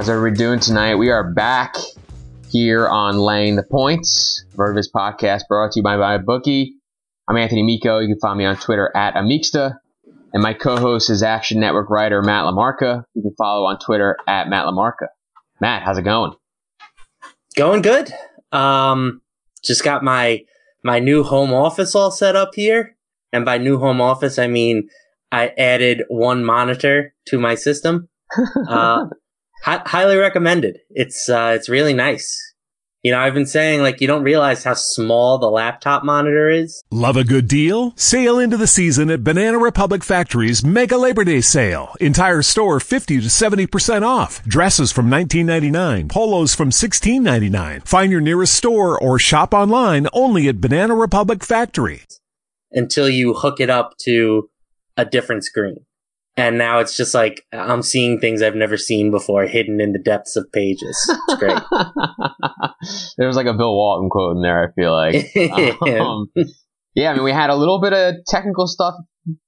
How's everybody doing tonight? We are back here on Laying the Points, Rotoviz podcast brought to you by my bookie. I'm Anthony Amico. You can find me on Twitter at amicsta. And my co-host is Action Network writer Matt LaMarca. You can follow on Twitter at Matt LaMarca. Matt, how's it going? Going good. Um, just got my my new home office all set up here, and by new home office I mean I added one monitor to my system. Uh, hi- highly recommended. It's uh, it's really nice. You know, I've been saying like you don't realize how small the laptop monitor is. Love a good deal? Sail into the season at Banana Republic Factory's Mega Labor Day Sale. Entire store 50 to 70% off. Dresses from 19.99, polos from 16.99. Find your nearest store or shop online only at Banana Republic Factory. until you hook it up to a different screen. And now it's just like I'm seeing things I've never seen before hidden in the depths of pages. It's great. There's like a Bill Walton quote in there, I feel like. Um, yeah, I mean, we had a little bit of technical stuff,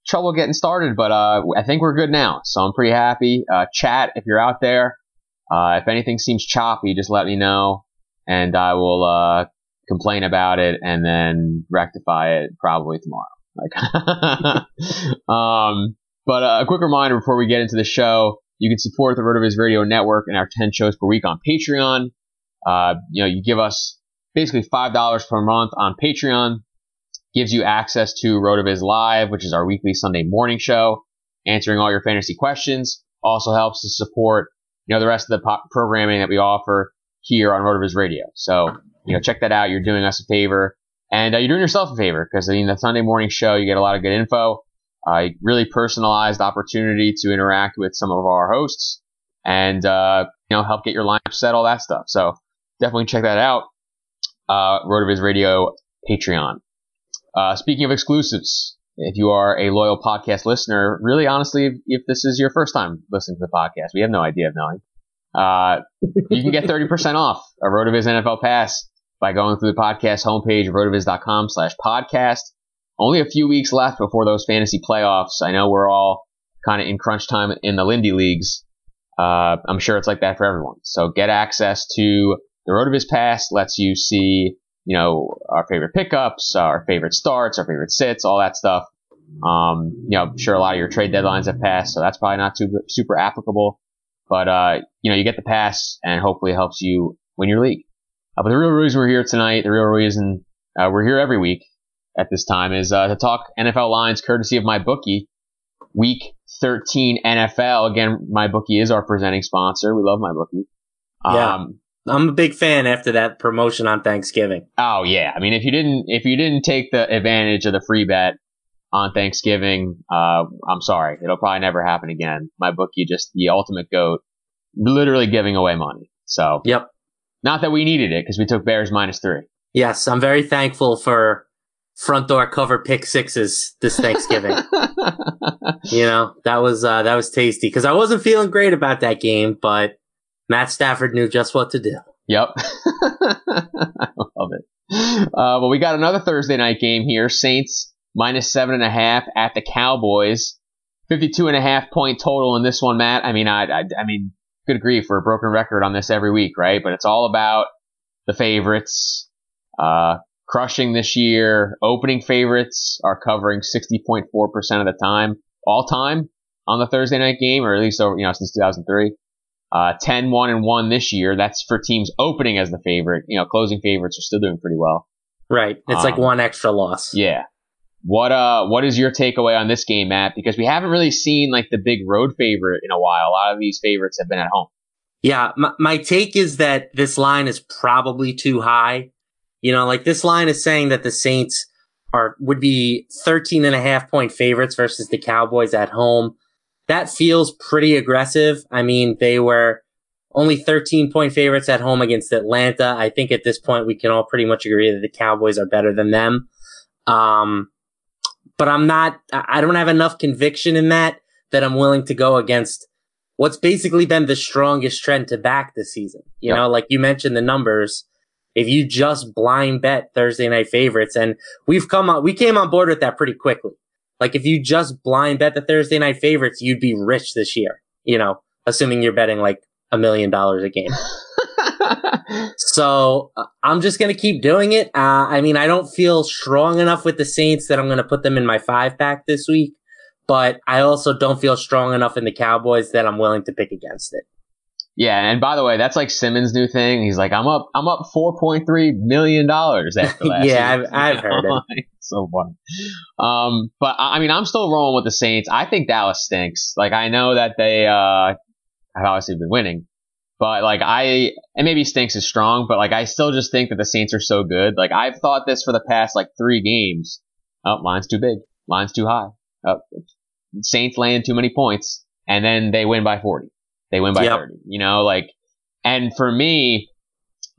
trouble getting started, but uh, I think we're good now. So I'm pretty happy. Uh, chat, if you're out there, uh, if anything seems choppy, just let me know, and I will uh, complain about it and then rectify it probably tomorrow. Like, um, but uh, a quick reminder before we get into the show, you can support the Rotoviz Radio Network and our 10 shows per week on Patreon. Uh, you know, you give us basically $5 per month on Patreon, gives you access to Rotoviz Live, which is our weekly Sunday morning show, answering all your fantasy questions. Also helps to support, you know, the rest of the po- programming that we offer here on Rotoviz Radio. So, you know, check that out. You're doing us a favor. And uh, you're doing yourself a favor because, I mean, the Sunday morning show, you get a lot of good info uh, really personalized opportunity to interact with some of our hosts and uh, you know help get your lineup set, all that stuff. So definitely check that out. Uh, Rotoviz Radio Patreon. Uh, speaking of exclusives, if you are a loyal podcast listener, really honestly, if, if this is your first time listening to the podcast, we have no idea of knowing. Uh, you can get 30% off a Rotoviz NFL Pass by going through the podcast homepage, rotoviz.com slash podcast only a few weeks left before those fantasy playoffs. I know we're all kind of in crunch time in the Lindy leagues. Uh, I'm sure it's like that for everyone. So get access to the Rotoviz Pass lets you see, you know, our favorite pickups, our favorite starts, our favorite sits, all that stuff. Um, you know, I'm sure a lot of your trade deadlines have passed, so that's probably not too super applicable. But uh, you know, you get the pass, and hopefully it helps you win your league. Uh, but the real reason we're here tonight, the real reason uh, we're here every week, at this time is uh, to talk NFL lines courtesy of my bookie. Week 13 NFL. Again, my bookie is our presenting sponsor. We love my bookie. Yeah. Um, I'm a big fan after that promotion on Thanksgiving. oh yeah. I mean, if you didn't, if you didn't take the advantage of the free bet on Thanksgiving, uh, I'm sorry. It'll probably never happen again. My bookie just the ultimate goat, literally giving away money. So Yep. not that we needed it because we took Bears minus three. Yes, I'm very thankful for front door cover pick sixes this Thanksgiving. you know, that was uh, that was tasty because I wasn't feeling great about that game, but Matt Stafford knew just what to do. Yep. I love it. Uh, well, we got another Thursday night game here. Saints minus seven and a half at the Cowboys. 52 and a half point total in this one, Matt. I mean, I, I, I mean, good grief for a broken record on this every week, right? But it's all about the favorites, uh, crushing this year. Opening favorites are covering 60.4% of the time, all time on the Thursday night game, or at least over, you know, since 2003. Uh, 10, 1, and 1 this year. That's for teams opening as the favorite. You know, closing favorites are still doing pretty well. Right. It's like Um, one extra loss. Yeah. What uh what is your takeaway on this game, Matt? Because we haven't really seen like the big road favorite in a while. A lot of these favorites have been at home. Yeah, my, my take is that this line is probably too high. You know, like this line is saying that the Saints are would be 13 and a half point favorites versus the Cowboys at home. That feels pretty aggressive. I mean, they were only 13 point favorites at home against Atlanta. I think at this point we can all pretty much agree that the Cowboys are better than them. Um, but I'm not, I don't have enough conviction in that that I'm willing to go against what's basically been the strongest trend to back this season. You know, like you mentioned the numbers. If you just blind bet Thursday night favorites, and we've come on, we came on board with that pretty quickly. Like if you just blind bet the Thursday night favorites, you'd be rich this year. You know, assuming you're betting like a million dollars a game. so uh, I'm just going to keep doing it. Uh, I mean, I don't feel strong enough with the Saints that I'm going to put them in my five pack this week, but I also don't feel strong enough in the Cowboys that I'm willing to pick against it. Yeah, and by the way, that's like Simmons' new thing. He's like, I'm up, I'm up 4.3 million dollars after last. yeah, I've, I've heard it. so fun. Um, but I mean, I'm still rolling with the Saints. I think Dallas stinks. Like, I know that they uh, have obviously been winning, but like I, and maybe stinks is strong, but like I still just think that the Saints are so good. Like I've thought this for the past like three games. Oh, line's too big. Line's too high. Oh, Saints laying too many points, and then they win by 40. They win by yep. 30. You know, like, and for me,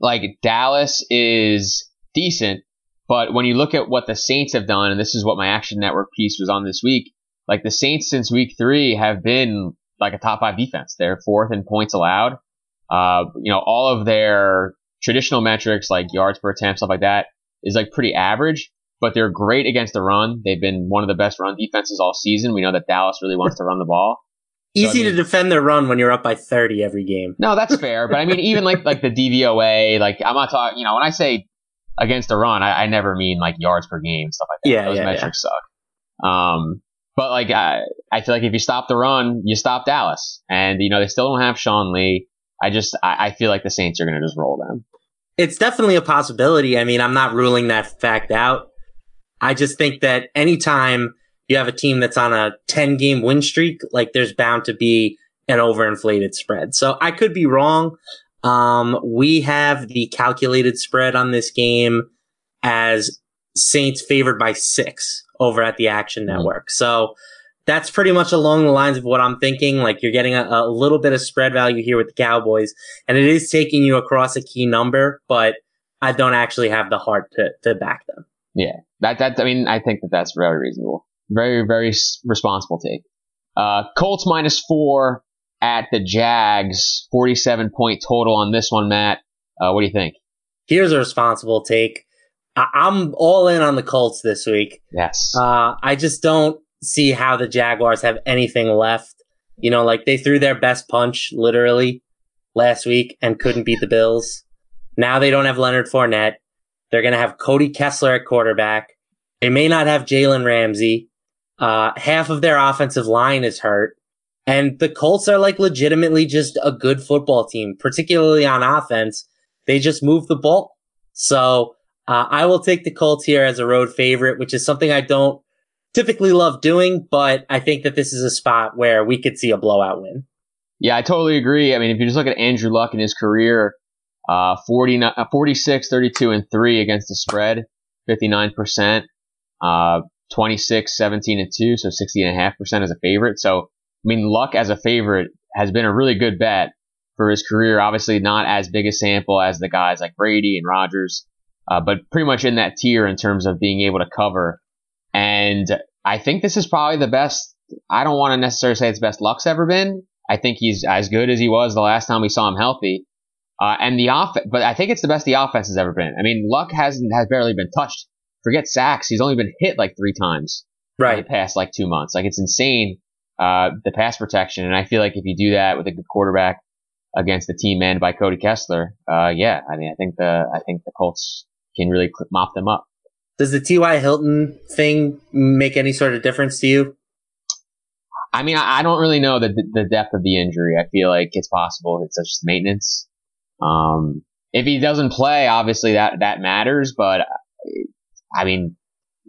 like Dallas is decent, but when you look at what the Saints have done, and this is what my Action Network piece was on this week, like the Saints since week three have been like a top five defense. They're fourth in points allowed. Uh, you know, all of their traditional metrics like yards per attempt, stuff like that is like pretty average, but they're great against the run. They've been one of the best run defenses all season. We know that Dallas really wants to run the ball. Easy so, I mean, to defend the run when you're up by 30 every game. No, that's fair. but I mean, even like like the DVOA, like I'm not talking. You know, when I say against the run, I, I never mean like yards per game, stuff like that. Yeah, Those yeah, metrics yeah. suck. Um, but like I, I feel like if you stop the run, you stop Dallas, and you know they still don't have Sean Lee. I just I, I feel like the Saints are going to just roll them. It's definitely a possibility. I mean, I'm not ruling that fact out. I just think that anytime you have a team that's on a 10 game win streak, like there's bound to be an overinflated spread. So I could be wrong. Um, we have the calculated spread on this game as Saints favored by six over at the Action mm-hmm. Network. So that's pretty much along the lines of what I'm thinking. Like you're getting a, a, little bit of spread value here with the Cowboys, and it is taking you across a key number, but I don't actually have the heart to, to back them. Yeah, that that I mean I think that that's very reasonable. Very, very responsible take. Uh, Colts minus four at the Jags, 47 point total on this one, Matt. Uh, what do you think? Here's a responsible take. I- am all in on the Colts this week. Yes. Uh, I just don't see how the Jaguars have anything left. You know, like they threw their best punch literally last week and couldn't beat the Bills. Now they don't have Leonard Fournette. They're going to have Cody Kessler at quarterback. They may not have Jalen Ramsey. Uh, half of their offensive line is hurt. And the Colts are like legitimately just a good football team, particularly on offense. They just move the ball. So, uh, I will take the Colts here as a road favorite, which is something I don't typically love doing, but I think that this is a spot where we could see a blowout win. Yeah, I totally agree. I mean, if you just look at Andrew Luck in his career, uh, 40, uh, 46, 32, and 3 against the spread, 59%. Uh, 26, 17, and 2, so 60.5% as a favorite. So, I mean, Luck as a favorite has been a really good bet for his career. Obviously, not as big a sample as the guys like Brady and Rodgers, uh, but pretty much in that tier in terms of being able to cover. And I think this is probably the best. I don't want to necessarily say it's best Luck's ever been. I think he's as good as he was the last time we saw him healthy. Uh, and the off, but I think it's the best the offense has ever been. I mean, Luck hasn't has barely been touched forget sacks. He's only been hit like three times right. in the past like two months. Like it's insane, uh, the pass protection. And I feel like if you do that with a good quarterback against the team manned by Cody Kessler, uh, yeah, I mean, I think the, I think the Colts can really mop them up. Does the T.Y. Hilton thing make any sort of difference to you? I mean, I, don't really know the, the depth of the injury. I feel like it's possible it's just maintenance. Um, if he doesn't play, obviously that, that matters, but I mean,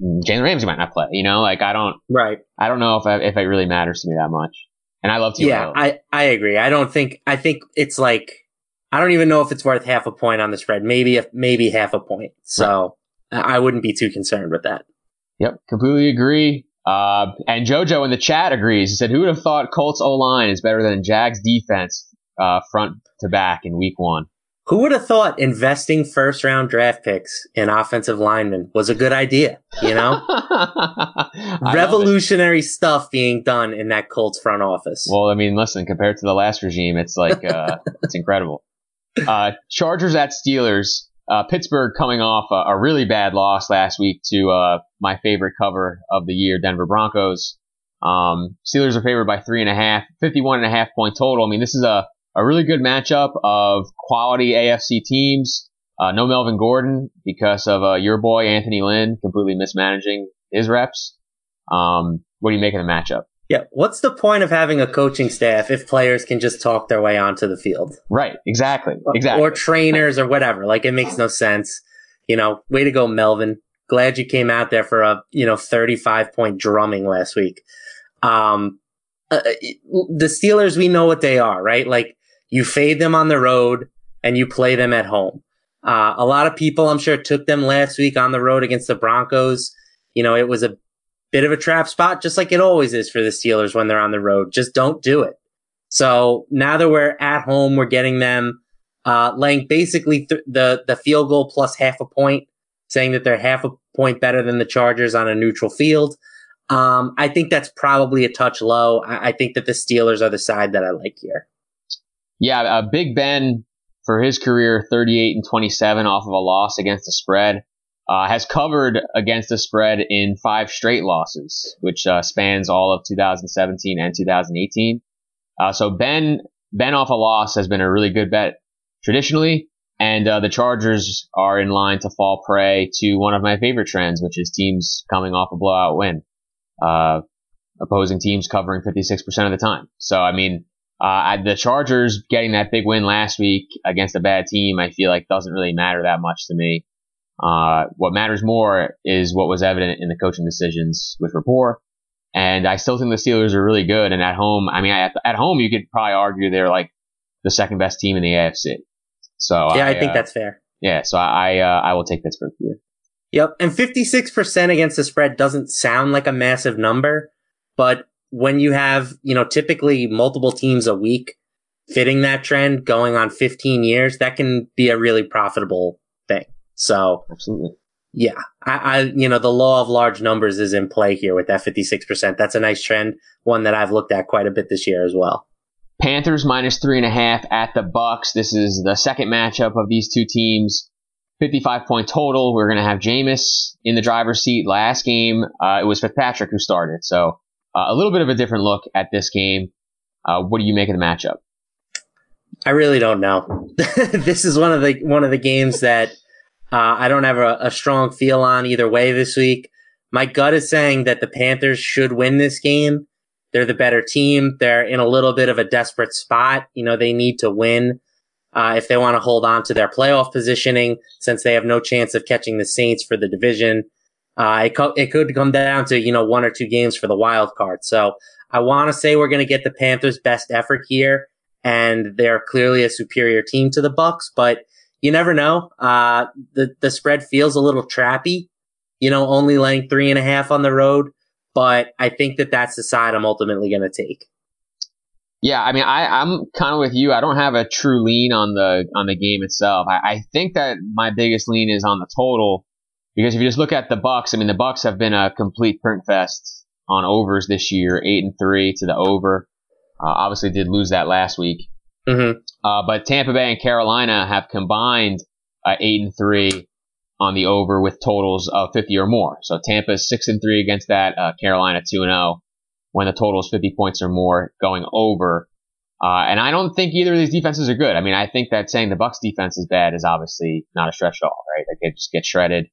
Jalen Ramsey might not play. You know, like I don't. Right. I don't know if I, if it really matters to me that much. And I love to. Yeah, I I agree. I don't think. I think it's like I don't even know if it's worth half a point on the spread. Maybe if maybe half a point. So right. I wouldn't be too concerned with that. Yep, completely agree. Uh, and JoJo in the chat agrees. He said, "Who would have thought Colts O line is better than Jags defense uh, front to back in Week One?" Who would have thought investing first round draft picks in offensive linemen was a good idea? You know, revolutionary stuff being done in that Colts front office. Well, I mean, listen, compared to the last regime, it's like uh, it's incredible. Uh, Chargers at Steelers. Uh, Pittsburgh coming off a, a, really bad loss last week to uh, my favorite cover of the year, Denver Broncos. Um, Steelers are favored by three and a half, 51 and a half point total. I mean, this is a a really good matchup of quality AFC teams. Uh, no Melvin Gordon because of uh, your boy Anthony Lynn completely mismanaging his reps. Um, what do you make of the matchup? Yeah, what's the point of having a coaching staff if players can just talk their way onto the field? Right, exactly, exactly. Or trainers or whatever. Like it makes no sense. You know, way to go, Melvin. Glad you came out there for a you know 35 point drumming last week. Um, uh, the Steelers, we know what they are, right? Like you fade them on the road and you play them at home. Uh, a lot of people, I'm sure, took them last week on the road against the Broncos. You know, it was a bit of a trap spot, just like it always is for the Steelers when they're on the road. Just don't do it. So now that we're at home, we're getting them uh, laying basically th- the the field goal plus half a point, saying that they're half a point better than the Chargers on a neutral field. Um, I think that's probably a touch low. I-, I think that the Steelers are the side that I like here. Yeah, uh, Big Ben for his career, 38 and 27 off of a loss against the spread. Uh, has covered against the spread in five straight losses, which uh, spans all of 2017 and 2018. Uh, so Ben Ben off a loss has been a really good bet traditionally, and uh, the Chargers are in line to fall prey to one of my favorite trends, which is teams coming off a blowout win, uh, opposing teams covering 56% of the time. So I mean, uh, the Chargers getting that big win last week against a bad team, I feel like doesn't really matter that much to me. Uh, what matters more is what was evident in the coaching decisions, which were poor. And I still think the Steelers are really good. And at home, I mean, at, at home, you could probably argue they're like the second best team in the AFC. So yeah, I, I think uh, that's fair. Yeah, so I uh, I will take Pittsburgh here. Yep, and fifty six percent against the spread doesn't sound like a massive number, but when you have, you know, typically multiple teams a week fitting that trend going on 15 years, that can be a really profitable thing. So, absolutely. Yeah. I, I, you know, the law of large numbers is in play here with that 56%. That's a nice trend, one that I've looked at quite a bit this year as well. Panthers minus three and a half at the Bucks. This is the second matchup of these two teams. 55 point total. We're going to have Jameis in the driver's seat. Last game, uh, it was Fitzpatrick who started. So uh, a little bit of a different look at this game. Uh, what do you make of the matchup? I really don't know. this is one of the one of the games that uh, I don't have a, a, strong feel on either way this week. My gut is saying that the Panthers should win this game. They're the better team. They're in a little bit of a desperate spot. You know, they need to win uh, if they want to hold on to their playoff positioning, since they have no chance of catching the Saints for the division. Uh, it, co- it could come down to, you know, one or two games for the wild card. So I want to say we're going to get the Panthers best effort here and they're clearly a superior team to the Bucks, but you never know. Uh, the, the spread feels a little trappy, you know, only laying three and a half on the road, but I think that that's the side I'm ultimately going to take. Yeah, I mean, I, I'm kind of with you. I don't have a true lean on the on the game itself. I, I think that my biggest lean is on the total because if you just look at the Bucks, I mean, the Bucks have been a complete print fest on overs this year, eight and three to the over. Uh, obviously, did lose that last week. Mm-hmm. Uh, but Tampa Bay and Carolina have combined uh, eight and three on the over with totals of 50 or more. So Tampa is six and three against that. Uh, Carolina two and zero when the total is 50 points or more going over. Uh, and I don't think either of these defenses are good. I mean, I think that saying the Bucks defense is bad is obviously not a stretch at all, right? Like they just get shredded.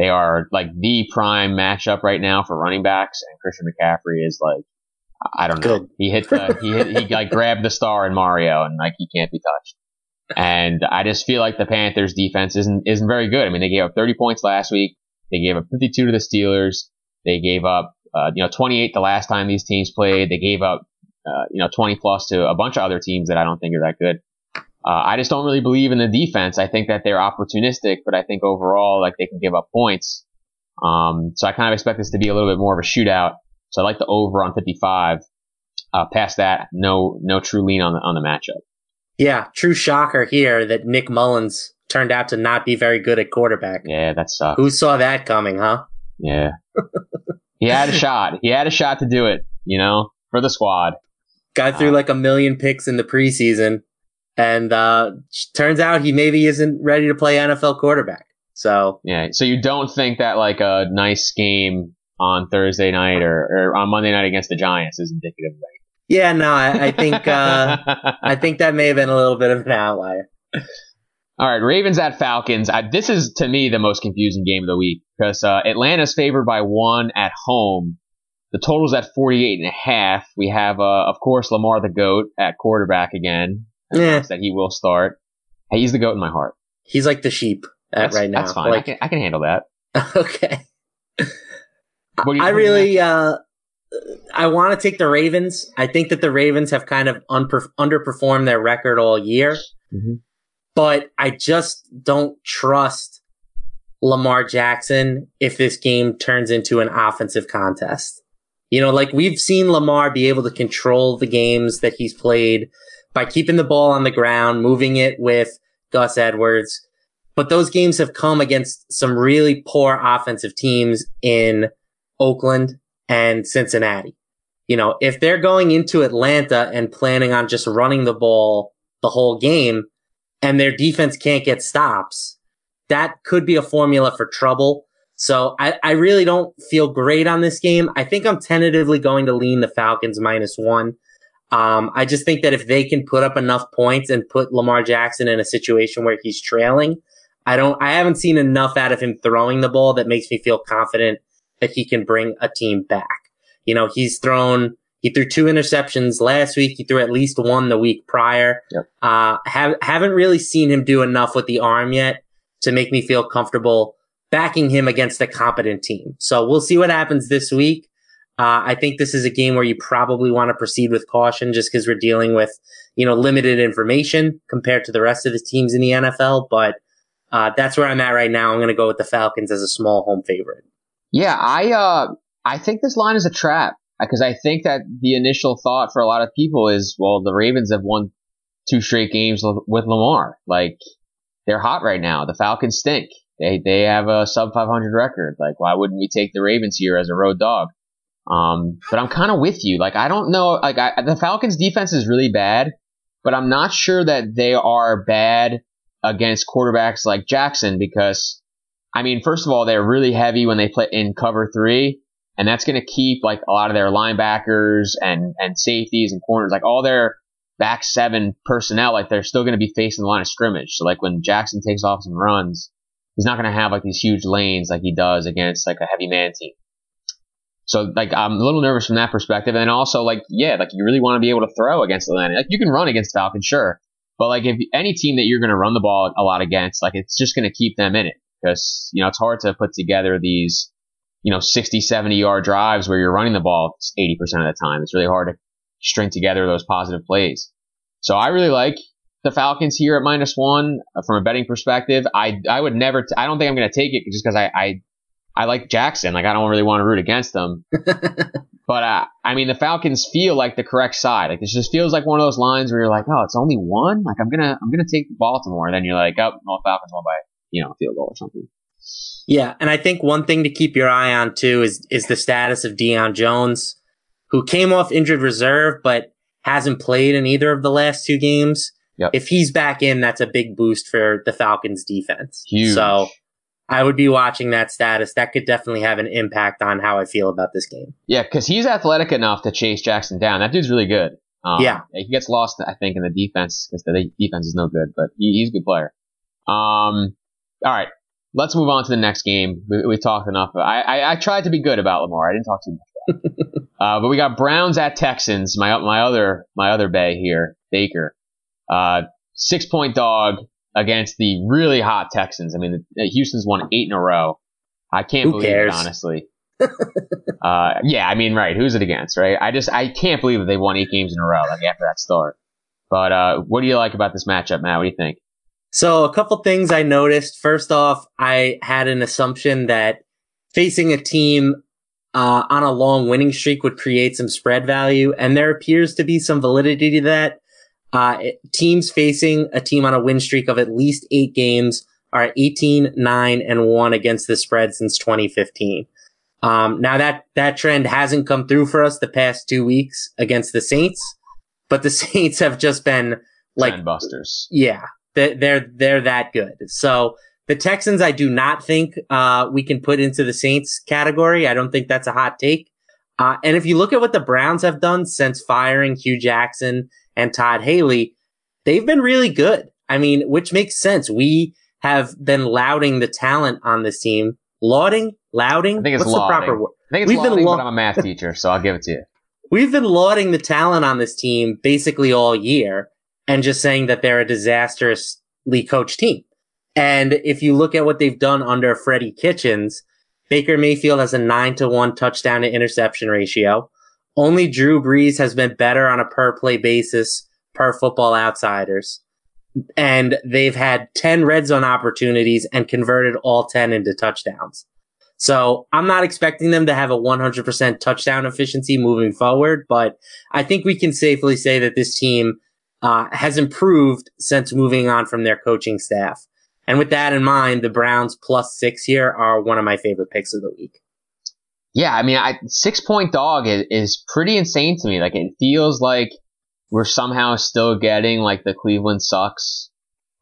They are like the prime matchup right now for running backs, and Christian McCaffrey is like, I don't know. Good. He hit the he hit he like grabbed the star in Mario, and like he can't be touched. And I just feel like the Panthers defense isn't isn't very good. I mean, they gave up 30 points last week. They gave up 52 to the Steelers. They gave up uh, you know 28 the last time these teams played. They gave up uh, you know 20 plus to a bunch of other teams that I don't think are that good. Uh, I just don't really believe in the defense. I think that they're opportunistic, but I think overall, like they can give up points. Um, so I kind of expect this to be a little bit more of a shootout. So I like the over on 55. Uh, past that, no, no true lean on the, on the matchup. Yeah, true shocker here that Nick Mullens turned out to not be very good at quarterback. Yeah, that sucks. Who saw that coming, huh? Yeah. he had a shot. He had a shot to do it, you know, for the squad. Guy threw uh, like a million picks in the preseason, and uh, turns out he maybe isn't ready to play NFL quarterback. So yeah, so you don't think that like a nice game on Thursday night or, or on Monday night against the Giants is indicative of that? Yeah, no, I, I think uh, I think that may have been a little bit of an outlier. All right, Ravens at Falcons. I, this is to me the most confusing game of the week because uh, Atlanta's favored by one at home. The total's at 48 and a half. We have, uh, of course, Lamar the GOAT at quarterback again. Yeah. That he will start. Hey, he's the GOAT in my heart. He's like the sheep at right now. That's fine. Like, I, can, I can handle that. okay. I really, uh, I want to take the Ravens. I think that the Ravens have kind of unper- underperformed their record all year, mm-hmm. but I just don't trust Lamar Jackson if this game turns into an offensive contest. You know, like we've seen Lamar be able to control the games that he's played by keeping the ball on the ground, moving it with Gus Edwards. But those games have come against some really poor offensive teams in Oakland and Cincinnati. You know, if they're going into Atlanta and planning on just running the ball the whole game and their defense can't get stops, that could be a formula for trouble. So I, I really don't feel great on this game. I think I'm tentatively going to lean the Falcons minus one. Um, I just think that if they can put up enough points and put Lamar Jackson in a situation where he's trailing, I don't, I haven't seen enough out of him throwing the ball that makes me feel confident that he can bring a team back. You know, he's thrown, he threw two interceptions last week. He threw at least one the week prior. Yep. Uh, have, haven't really seen him do enough with the arm yet to make me feel comfortable backing him against a competent team. So we'll see what happens this week. Uh, I think this is a game where you probably want to proceed with caution just because we're dealing with, you know, limited information compared to the rest of the teams in the NFL. But uh, that's where I'm at right now. I'm going to go with the Falcons as a small home favorite. Yeah, I uh, I think this line is a trap because I think that the initial thought for a lot of people is, well, the Ravens have won two straight games with Lamar. Like they're hot right now. The Falcons stink. They they have a sub 500 record. Like why wouldn't we take the Ravens here as a road dog? Um, but I'm kind of with you. Like, I don't know. Like, I, the Falcons defense is really bad, but I'm not sure that they are bad against quarterbacks like Jackson because, I mean, first of all, they're really heavy when they play in cover three, and that's going to keep like a lot of their linebackers and and safeties and corners, like all their back seven personnel, like they're still going to be facing the line of scrimmage. So like when Jackson takes off and runs, he's not going to have like these huge lanes like he does against like a heavy man team. So like I'm a little nervous from that perspective, and also like yeah, like you really want to be able to throw against Atlanta. Like you can run against Falcons, sure, but like if any team that you're going to run the ball a lot against, like it's just going to keep them in it because you know it's hard to put together these you know 60, 70 yard drives where you're running the ball 80 percent of the time. It's really hard to string together those positive plays. So I really like the Falcons here at minus one uh, from a betting perspective. I I would never. I don't think I'm going to take it just because I, I I like Jackson. Like I don't really want to root against them. but uh, I mean, the Falcons feel like the correct side. Like this just feels like one of those lines where you're like, oh, it's only one. Like I'm gonna I'm gonna take Baltimore. And then you're like, oh, no, Falcons won by you know field goal or something. Yeah, and I think one thing to keep your eye on too is is the status of Deion Jones, who came off injured reserve but hasn't played in either of the last two games. Yep. If he's back in, that's a big boost for the Falcons defense. Huge. So I would be watching that status. That could definitely have an impact on how I feel about this game. Yeah, because he's athletic enough to chase Jackson down. That dude's really good. Um, yeah, he gets lost, I think, in the defense because the defense is no good, but he, he's a good player. Um, all right, let's move on to the next game. We, we talked enough. I, I, I, tried to be good about Lamar. I didn't talk too much. About it. Uh, but we got Browns at Texans. My my other my other bay here, Baker. Uh, six point dog against the really hot Texans. I mean, Houston's won eight in a row. I can't Who believe cares? it, honestly. uh, yeah, I mean, right. Who's it against, right? I just, I can't believe that they won eight games in a row, like after that start. But, uh, what do you like about this matchup, Matt? What do you think? So a couple things I noticed. First off, I had an assumption that facing a team uh, on a long winning streak would create some spread value, and there appears to be some validity to that. Uh, teams facing a team on a win streak of at least eight games are 18, 9, and 1 against the spread since 2015. Um, now that, that trend hasn't come through for us the past two weeks against the Saints, but the Saints have just been like busters. Yeah, they're, they're, they're that good. So the Texans, I do not think, uh, we can put into the Saints category. I don't think that's a hot take. Uh, and if you look at what the Browns have done since firing Hue Jackson and Todd Haley, they've been really good. I mean, which makes sense. We have been lauding the talent on this team. Lauding? Lauding? I think it's What's lauding. the proper word? I think it's We've lauding, been la- but I'm a math teacher, so I'll give it to you. We've been lauding the talent on this team basically all year and just saying that they're a disastrously coached team. And if you look at what they've done under Freddie Kitchens, Baker Mayfield has a nine to one touchdown to interception ratio. Only Drew Brees has been better on a per play basis per football outsiders. And they've had 10 red zone opportunities and converted all 10 into touchdowns. So I'm not expecting them to have a 100% touchdown efficiency moving forward, but I think we can safely say that this team uh, has improved since moving on from their coaching staff. And with that in mind, the Browns plus six here are one of my favorite picks of the week. Yeah, I mean, I, six point dog is, is pretty insane to me. Like, it feels like we're somehow still getting like the Cleveland sucks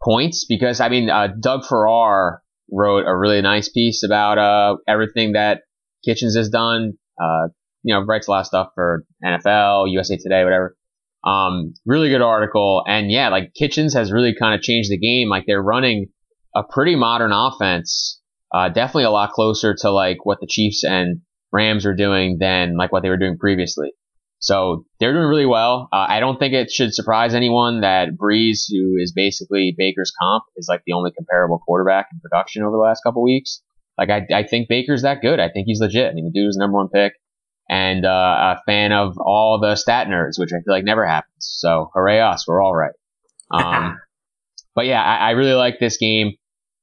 points because I mean, uh, Doug Farrar wrote a really nice piece about uh, everything that Kitchens has done. Uh, you know, writes a lot of stuff for NFL, USA Today, whatever. Um, really good article. And yeah, like Kitchens has really kind of changed the game. Like they're running a pretty modern offense, uh, definitely a lot closer to like what the Chiefs and Rams are doing than like what they were doing previously. So they're doing really well. Uh, I don't think it should surprise anyone that Brees, who is basically Baker's comp, is like the only comparable quarterback in production over the last couple weeks. Like I, I think Baker's that good. I think he's legit. I mean, the dude was number one pick and uh, a fan of all the stat nerds, which I feel like never happens. So hooray us, we're all right. Um, but yeah, I, I, really like this game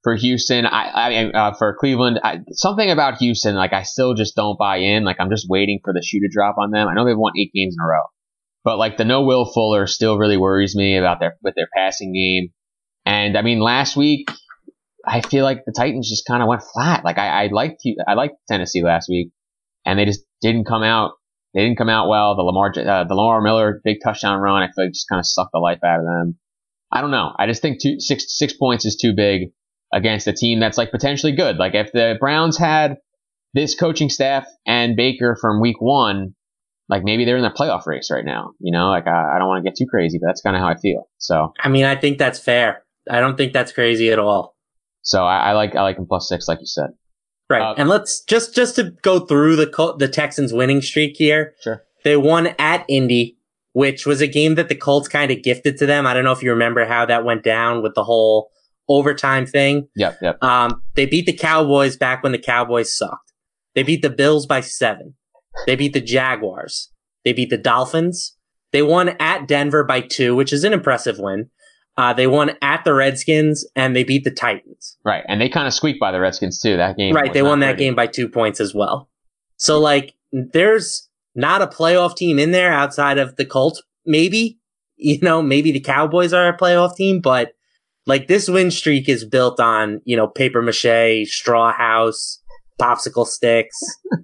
for Houston. I, I uh, for Cleveland, I, something about Houston, like I still just don't buy in. Like I'm just waiting for the shoe to drop on them. I know they've won eight games in a row, but like the no Will Fuller still really worries me about their with their passing game. And I mean, last week I feel like the Titans just kind of went flat. Like I, I liked I liked Tennessee last week, and they just didn't come out. They didn't come out well. The Lamar uh, the Lamar Miller big touchdown run, I feel like just kind of sucked the life out of them. I don't know. I just think two, six six points is too big against a team that's like potentially good. Like if the Browns had this coaching staff and Baker from week one, like maybe they're in the playoff race right now. You know, like I, I don't want to get too crazy, but that's kind of how I feel. So I mean, I think that's fair. I don't think that's crazy at all. So I, I like I like them plus six, like you said. Right, uh, and let's just just to go through the the Texans winning streak here. Sure, they won at Indy, which was a game that the Colts kind of gifted to them. I don't know if you remember how that went down with the whole overtime thing. Yep, yep. Um, they beat the Cowboys back when the Cowboys sucked. They beat the Bills by seven. They beat the Jaguars. They beat the Dolphins. They won at Denver by two, which is an impressive win. Uh, they won at the Redskins and they beat the Titans. Right. And they kind of squeaked by the Redskins too. That game. Right. They won that game by two points as well. So like there's not a playoff team in there outside of the Colts. Maybe, you know, maybe the Cowboys are a playoff team, but like this win streak is built on, you know, paper mache, straw house, popsicle sticks,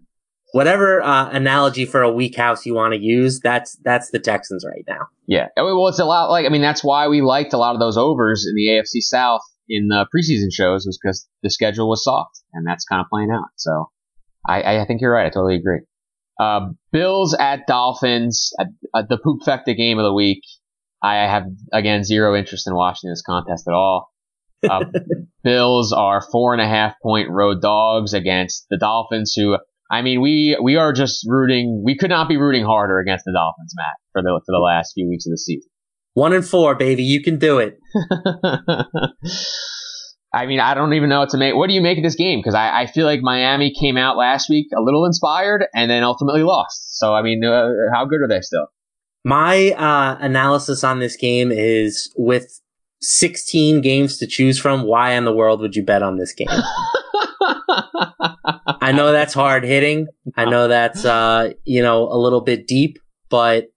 whatever uh, analogy for a weak house you want to use. That's that's the Texans right now. Yeah, well, it's a lot like I mean that's why we liked a lot of those overs in the AFC South in the preseason shows was because the schedule was soft and that's kind of playing out. So I, I think you're right. I totally agree. Uh, Bills at Dolphins, the poop fecta game of the week. I have again zero interest in watching this contest at all. Uh, Bills are four and a half point road dogs against the Dolphins, who I mean we we are just rooting. We could not be rooting harder against the Dolphins, Matt, for the for the last few weeks of the season. One and four, baby, you can do it. I mean, I don't even know what to make. What do you make of this game? Because I, I feel like Miami came out last week a little inspired and then ultimately lost. So I mean, uh, how good are they still? My uh, analysis on this game is with 16 games to choose from. Why in the world would you bet on this game? I know that's hard hitting. I know that's uh, you know, a little bit deep, but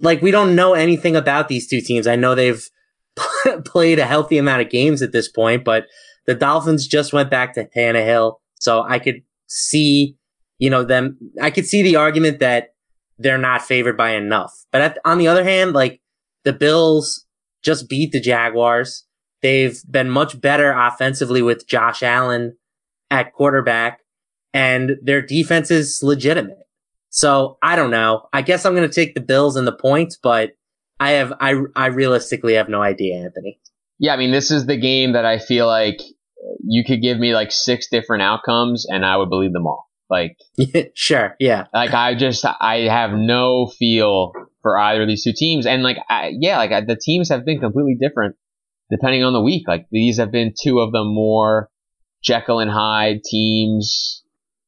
like we don't know anything about these two teams. I know they've played a healthy amount of games at this point, but the Dolphins just went back to Tannehill, so I could see, you know, them. I could see the argument that they're not favored by enough. But at, on the other hand, like the Bills just beat the Jaguars. They've been much better offensively with Josh Allen at quarterback and their defense is legitimate. So I don't know. I guess I'm going to take the Bills and the points, but I have, I, I realistically have no idea, Anthony. Yeah. I mean, this is the game that I feel like you could give me like six different outcomes and I would believe them all. Like, sure. Yeah. Like I just, I have no feel for either of these two teams. And like, I, yeah, like I, the teams have been completely different depending on the week. Like these have been two of the more Jekyll and Hyde teams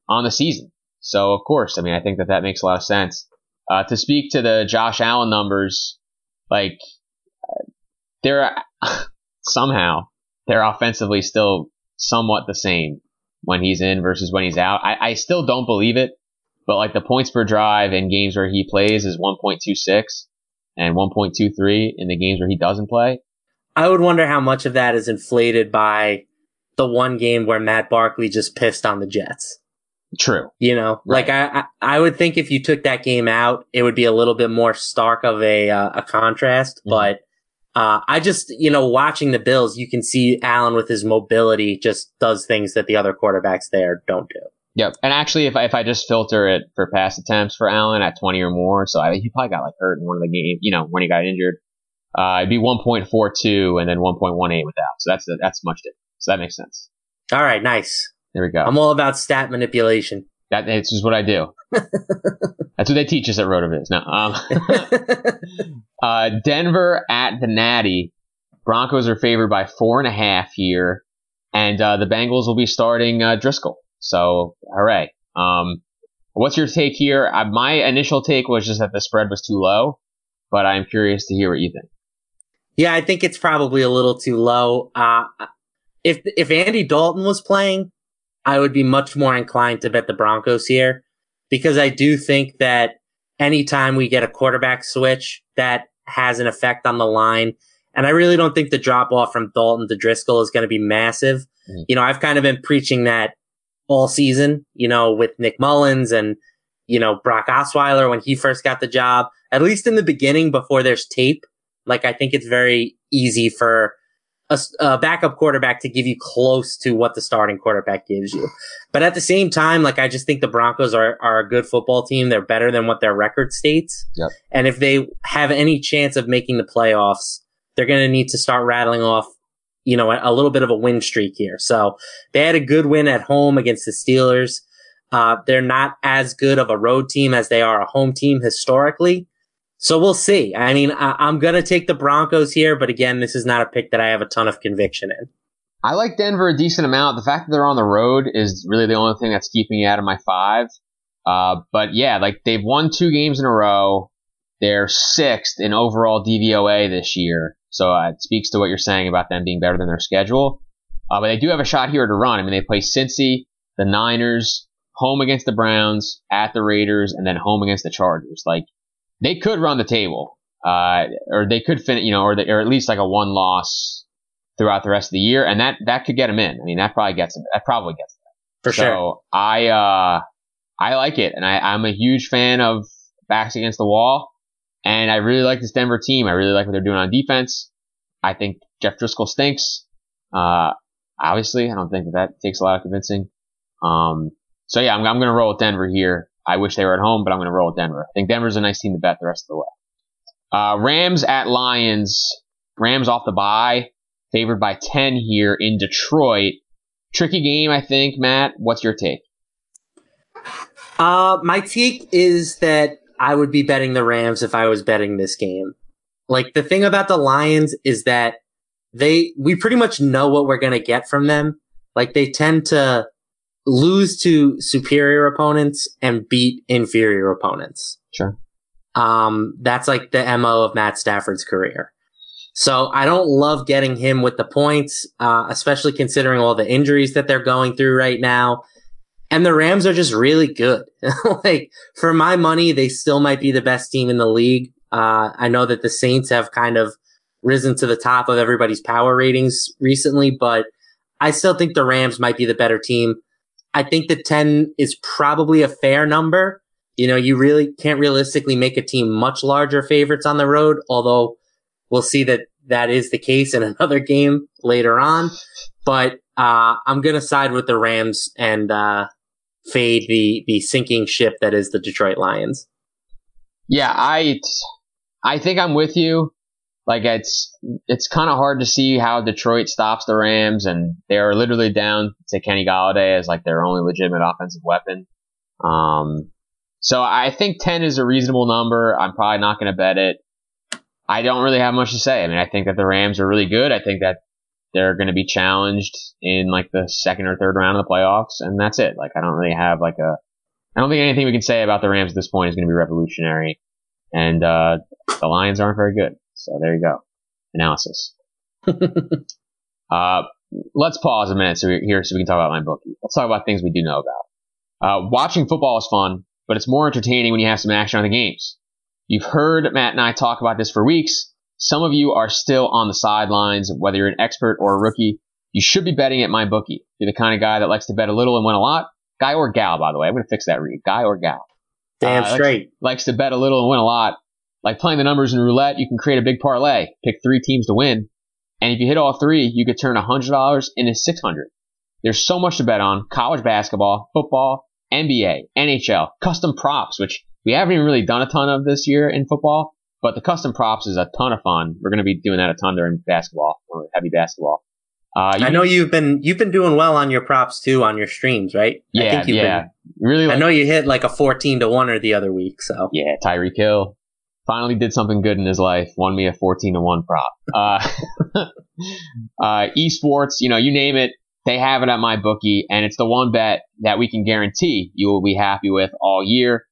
on the season. So of course, I mean, I think that that makes a lot of sense. Uh, to speak to the Josh Allen numbers, like they're somehow they're offensively still somewhat the same when he's in versus when he's out. I, I still don't believe it, but like the points per drive in games where he plays is 1.26 and 1.23 in the games where he doesn't play. I would wonder how much of that is inflated by the one game where Matt Barkley just pissed on the Jets. True. You know, right. like I, I would think if you took that game out, it would be a little bit more stark of a uh, a contrast. Mm-hmm. But uh, I just, you know, watching the Bills, you can see Allen with his mobility just does things that the other quarterbacks there don't do. Yep. And actually, if I, if I just filter it for pass attempts for Allen at 20 or more, so I, he probably got like hurt in one of the games, you know, when he got injured. Uh, it'd be 1.42 and then 1.18 without. So that's that's much different. So that makes sense. All right, nice. There we go. I'm all about stat manipulation. That it's just what I do. that's what they teach us at Rotoviz. Now, um, uh, Denver at the Natty. Broncos are favored by four and a half here, and uh, the Bengals will be starting uh, Driskel. So, hooray! Um, what's your take here? Uh, my initial take was just that the spread was too low, but I'm curious to hear what you think. Yeah, I think it's probably a little too low. Uh, if if Andy Dalton was playing, I would be much more inclined to bet the Broncos here because I do think that anytime we get a quarterback switch, that has an effect on the line. And I really don't think the drop off from Dalton to Driskel is going to be massive. Mm-hmm. You know, I've kind of been preaching that all season, you know, with Nick Mullens and, you know, Brock Osweiler when he first got the job, at least in the beginning before there's tape. Like, I think it's very easy for a, a, backup quarterback to give you close to what the starting quarterback gives you. But at the same time, like, I just think the Broncos are, are a good football team. They're better than what their record states. Yep. And if they have any chance of making the playoffs, they're going to need to start rattling off, you know, a, a, little bit of a win streak here. So they had a good win at home against the Steelers. Uh, they're not as good of a road team as they are a home team historically. So we'll see. I mean, I, am going to take the Broncos here, but again, this is not a pick that I have a ton of conviction in. I like Denver a decent amount. The fact that they're on the road is really the only thing that's keeping me out of my five. Uh, but yeah, like they've won two games in a row. They're sixth in overall DVOA this year. So uh, it speaks to what you're saying about them being better than their schedule. Uh, but they do have a shot here to run. I mean, they play Cincy, the Niners, home against the Browns, at the Raiders, and then home against the Chargers. Like they could run the table, uh, or they could finish, you know, or, the, or at least like a one loss throughout the rest of the year, and that that could get them in. I mean, that probably gets them. That probably gets them for so sure. I uh, I like it, and I, I'm a huge fan of backs against the wall, and I really like this Denver team. I really like what they're doing on defense. I think Jeff Driskel stinks. Uh, obviously, I don't think that, that takes a lot of convincing. Um, so yeah, I'm, I'm going to roll with Denver here. I wish they were at home, but I'm going to roll with Denver. I think Denver's a nice team to bet the rest of the way. Uh, Rams at Lions. Rams off the bye, favored by 10 here in Detroit. Tricky game, I think. Matt, what's your take? Uh, my take is that I would be betting the Rams if I was betting this game. Like the thing about the Lions is that they, we pretty much know what we're going to get from them. Like they tend to lose to superior opponents and beat inferior opponents. Sure. Um, that's like the MO of Matt Stafford's career. So I don't love getting him with the points, uh, especially considering all the injuries that they're going through right now. And the Rams are just really good. like for my money, they still might be the best team in the league. Uh, I know that the Saints have kind of risen to the top of everybody's power ratings recently, but I still think the Rams might be the better team. I think the 10 is probably a fair number. You know, you really can't realistically make a team much larger favorites on the road, although we'll see that that is the case in another game later on. But uh, I'm going to side with the Rams and uh, fade the the sinking ship that is the Detroit Lions. Yeah, I I think I'm with you. Like it's it's kind of hard to see how Detroit stops the Rams, and they are literally down to Kenny Golladay as like their only legitimate offensive weapon. Um, so I think 10 is a reasonable number. I'm probably not going to bet it. I don't really have much to say. I mean, I think that the Rams are really good. I think that they're going to be challenged in like the second or third round of the playoffs, and that's it. Like, I don't really have like a, I don't think anything we can say about the Rams at this point is going to be revolutionary. And, uh, the Lions aren't very good. So there you go. Analysis. uh, let's pause a minute so we, here so we can talk about MyBookie. Let's talk about things we do know about. Uh, watching football is fun, but it's more entertaining when you have some action on the games. You've heard Matt and I talk about this for weeks. Some of you are still on the sidelines, whether you're an expert or a rookie. You should be betting at MyBookie. You're the kind of guy that likes to bet a little and win a lot, guy or gal, by the way. I'm going to fix that read. Guy or gal. Damn uh, straight. Likes, likes to bet a little and win a lot. Like playing the numbers in roulette, you can create a big parlay, pick three teams to win, and if you hit all three, you could turn $100 into 600 There's so much to bet on: college basketball, football, NBA, NHL, custom props, which we haven't even really done a ton of this year in football, but the custom props is a ton of fun. We're going to be doing that a ton during basketball, or heavy basketball. Uh, I know you've been you've been doing well on your props too on your streams, right? Yeah, I think you've yeah. Been, really, like, I know you hit like a fourteen to one or the other week. So yeah, Tyreek Hill, finally did something good in his life, won me a 14 to 1 prop. Uh, uh, esports, you know, you name it, they have it at MyBookie, and it's the one bet that we can guarantee you will be happy with all year.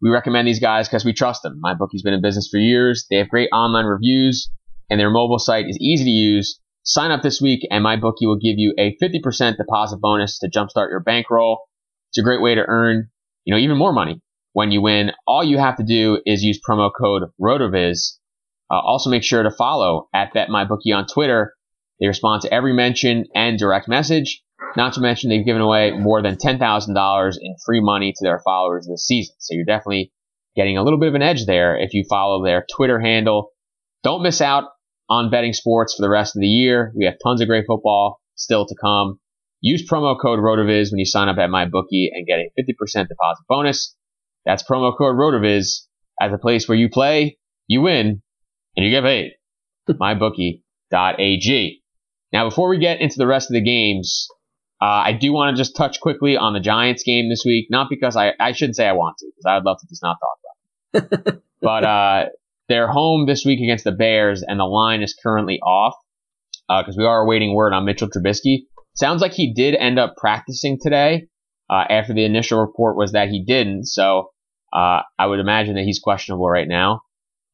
We recommend these guys because we trust them. MyBookie's been in business for years. They have great online reviews, and their mobile site is easy to use. Sign up this week, and MyBookie will give you a 50% deposit bonus to jumpstart your bankroll. It's a great way to earn, you know, even more money when you win. All you have to do is use promo code RotoViz. Uh, also make sure to follow at BetMyBookie on Twitter. They respond to every mention and direct message. Not to mention they've given away more than $10,000 in free money to their followers this season. So you're definitely getting a little bit of an edge there if you follow their Twitter handle. Don't miss out on betting sports for the rest of the year. We have tons of great football still to come. Use promo code RotoViz when you sign up at MyBookie and get a 50% deposit bonus. That's promo code RotoViz at the place where you play, you win, and you get paid. MyBookie.ag. Now, before we get into the rest of the games, uh, I do want to just touch quickly on the Giants game this week. Not because I, I shouldn't say I want to, because I would love to just not talk about it. but uh, they're home this week against the Bears, and the line is currently off because uh, we are awaiting word on Mitchell Trubisky. Sounds like he did end up practicing today, uh, after the initial report was that he didn't. So uh, I would imagine that he's questionable right now.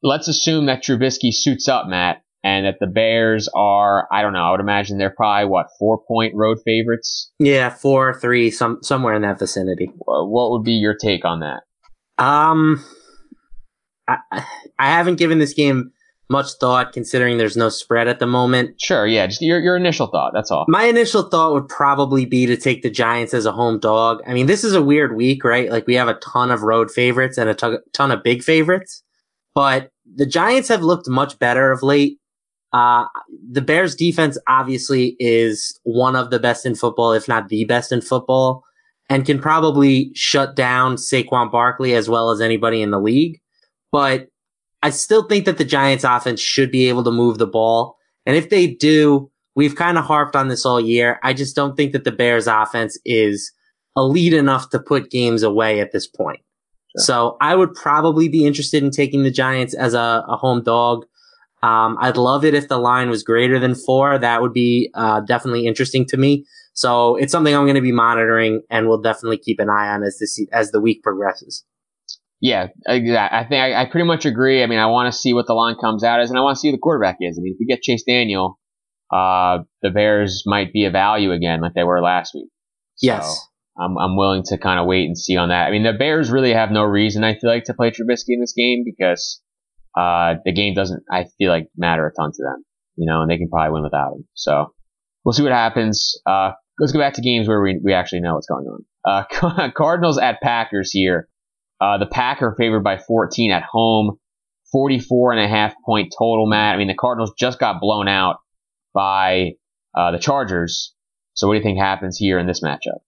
Let's assume that Trubisky suits up, Matt, and that the Bears are, I don't know, I would imagine they're probably, what, four point road favorites? Yeah, four, three, some somewhere in that vicinity. What would be your take on that? Um, I, I haven't given this game much thought considering there's no spread at the moment. Sure, yeah, just your your initial thought, that's all. My initial thought would probably be to take the Giants as a home dog. I mean, this is a weird week, right? Like we have a ton of road favorites and a ton, ton of big favorites, but the Giants have looked much better of late. Uh, the Bears defense obviously is one of the best in football, if not the best in football, and can probably shut down Saquon Barkley as well as anybody in the league. But I still think that the Giants offense should be able to move the ball. And if they do, we've kind of harped on this all year. I just don't think that the Bears offense is elite enough to put games away at this point. Sure. So I would probably be interested in taking the Giants as a, a home dog. Um, I'd love it if the line was greater than four. That would be uh, definitely interesting to me. So it's something I'm going to be monitoring and we'll definitely keep an eye on as the as the week progresses. Yeah, I think I, I, pretty much agree. I mean, I want to see what the line comes out as, and I want to see who the quarterback is. I mean, if we get Chase Daniel, uh, the Bears might be a value again, like they were last week. So, yes. I'm, I'm willing to kind of wait and see on that. I mean, the Bears really have no reason, I feel like, to play Trubisky in this game because uh, the game doesn't, I feel like, matter a ton to them, you know, and they can probably win without him. So we'll see what happens. Uh, let's go back to games where we, we actually know what's going on. Uh, Cardinals at Packers here. Uh, the Packer favored by 14 at home, 44 and a half point total, Matt. I mean, the Cardinals just got blown out by uh, the Chargers. So what do you think happens here in this matchup?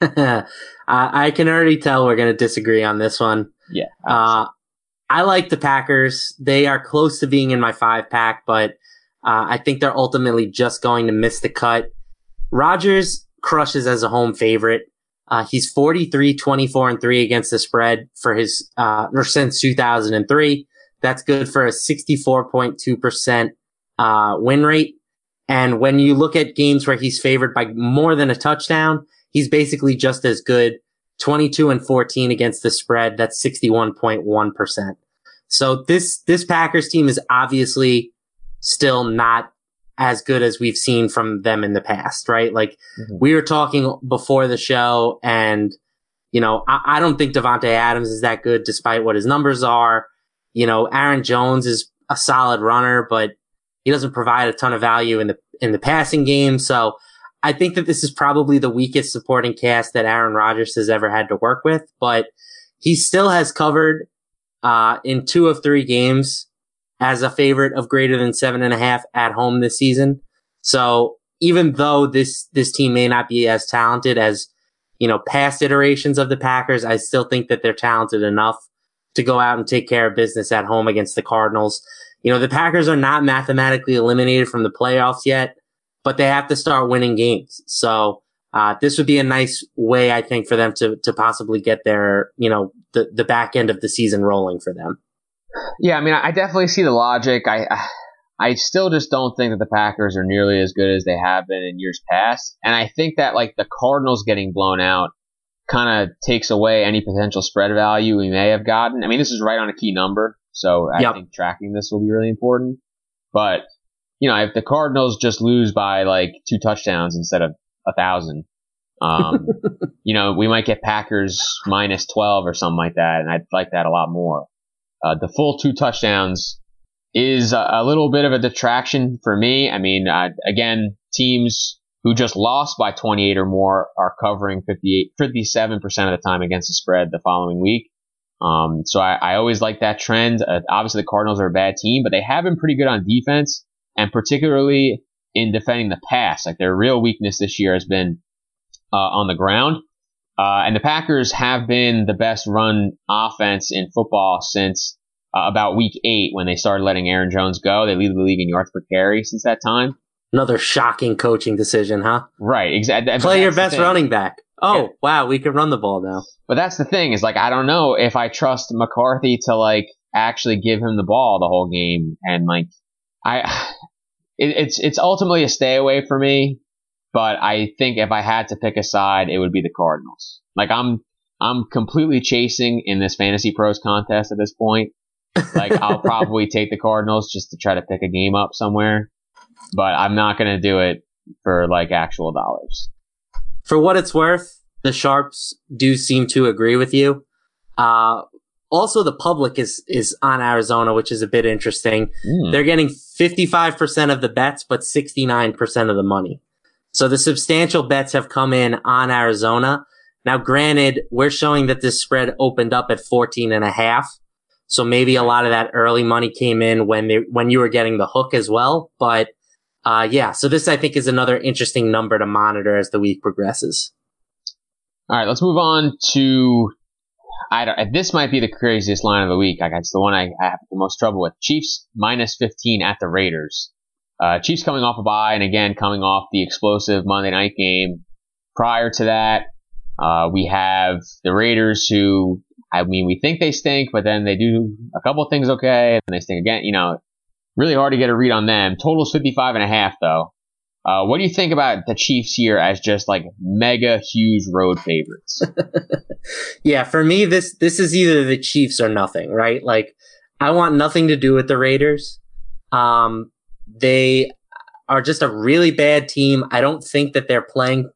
I can already tell we're going to disagree on this one. Yeah. Uh, I like the Packers. They are close to being in my five pack, but uh, I think they're ultimately just going to miss the cut. Rodgers crushes as a home favorite. Uh, he's 43, 24, and 3 against the spread for his, uh, or since 2003. That's good for a 64.2%, uh, win rate. And when you look at games where he's favored by more than a touchdown, he's basically just as good. 22 and 14 against the spread. That's 61.1%. So this, this Packers team is obviously still not as good as we've seen from them in the past, right? Like mm-hmm. we were talking before the show and, you know, I, I don't think Davante Adams is that good despite what his numbers are. You know, Aaron Jones is a solid runner, but he doesn't provide a ton of value in the, in the passing game. So I think that this is probably the weakest supporting cast that Aaron Rodgers has ever had to work with, but he still has covered, uh, in two of three games as a favorite of greater than seven and a half at home this season. So even though this, this team may not be as talented as, you know, past iterations of the Packers, I still think that they're talented enough to go out and take care of business at home against the Cardinals. You know, the Packers are not mathematically eliminated from the playoffs yet, but they have to start winning games. So, uh, this would be a nice way, I think, for them to, to possibly get their, you know, the, the back end of the season rolling for them. Yeah, I mean, I definitely see the logic. I, I still just don't think that the Packers are nearly as good as they have been in years past. And I think that like the Cardinals getting blown out kind of takes away any potential spread value we may have gotten. I mean, this is right on a key number, so I yep. think tracking this will be really important. But you know, if the Cardinals just lose by like two touchdowns instead of a thousand, um, you know, we might get Packers minus twelve or something like that, and I'd like that a lot more. Uh, the full two touchdowns is a, a, little bit of a detraction for me. I mean, again, teams who just lost by 28 or more are covering 58, 57% of the time against the spread the following week. Um, so I, I, always like that trend. Uh, obviously, the Cardinals are a bad team, but they have been pretty good on defense, and particularly in defending the pass. Like their real weakness this year has been uh, on the ground. Uh, and the Packers have been the best run offense in football since uh, about week eight when they started letting Aaron Jones go. They lead the league in yards per carry since that time. Another shocking coaching decision, huh? Right, exactly. Play your best running back. Oh, yeah. wow, we can run the ball now. But that's the thing is like I don't know if I trust McCarthy to like actually give him the ball the whole game and like I it, it's it's ultimately a stay away for me but I think if I had to pick a side, it would be the Cardinals. Like I'm, I'm completely chasing in this fantasy pros contest at this point. Like I'll probably take the Cardinals just to try to pick a game up somewhere, but I'm not going to do it for like actual dollars. For what it's worth, the sharps do seem to agree with you. Uh, also the public is is on Arizona, which is a bit interesting. Mm. They're getting 55% of the bets, but 69% of the money. So the substantial bets have come in on Arizona. Now, granted, we're showing that this spread opened up at 14 and a half. So maybe a lot of that early money came in when they, when you were getting the hook as well. But, uh, yeah, so this I think is another interesting number to monitor as the week progresses. All right, let's move on to I don't, this might be the craziest line of the week. Like it's the one I, I have the most trouble with. Chiefs minus 15 at the Raiders. Uh, Chiefs coming off a bye, and again coming off the explosive Monday night game. Prior to that, uh, we have the Raiders, who I mean, we think they stink, but then they do a couple things okay, and they stink again. You know, really hard to get a read on them. Totals 55 and a half, though. Uh, what do you think about the Chiefs here as just like mega huge road favorites? yeah, for me, this this is either the Chiefs or nothing, right? Like, I want nothing to do with the Raiders. Um, they are just a really bad team. I don't think that they're playing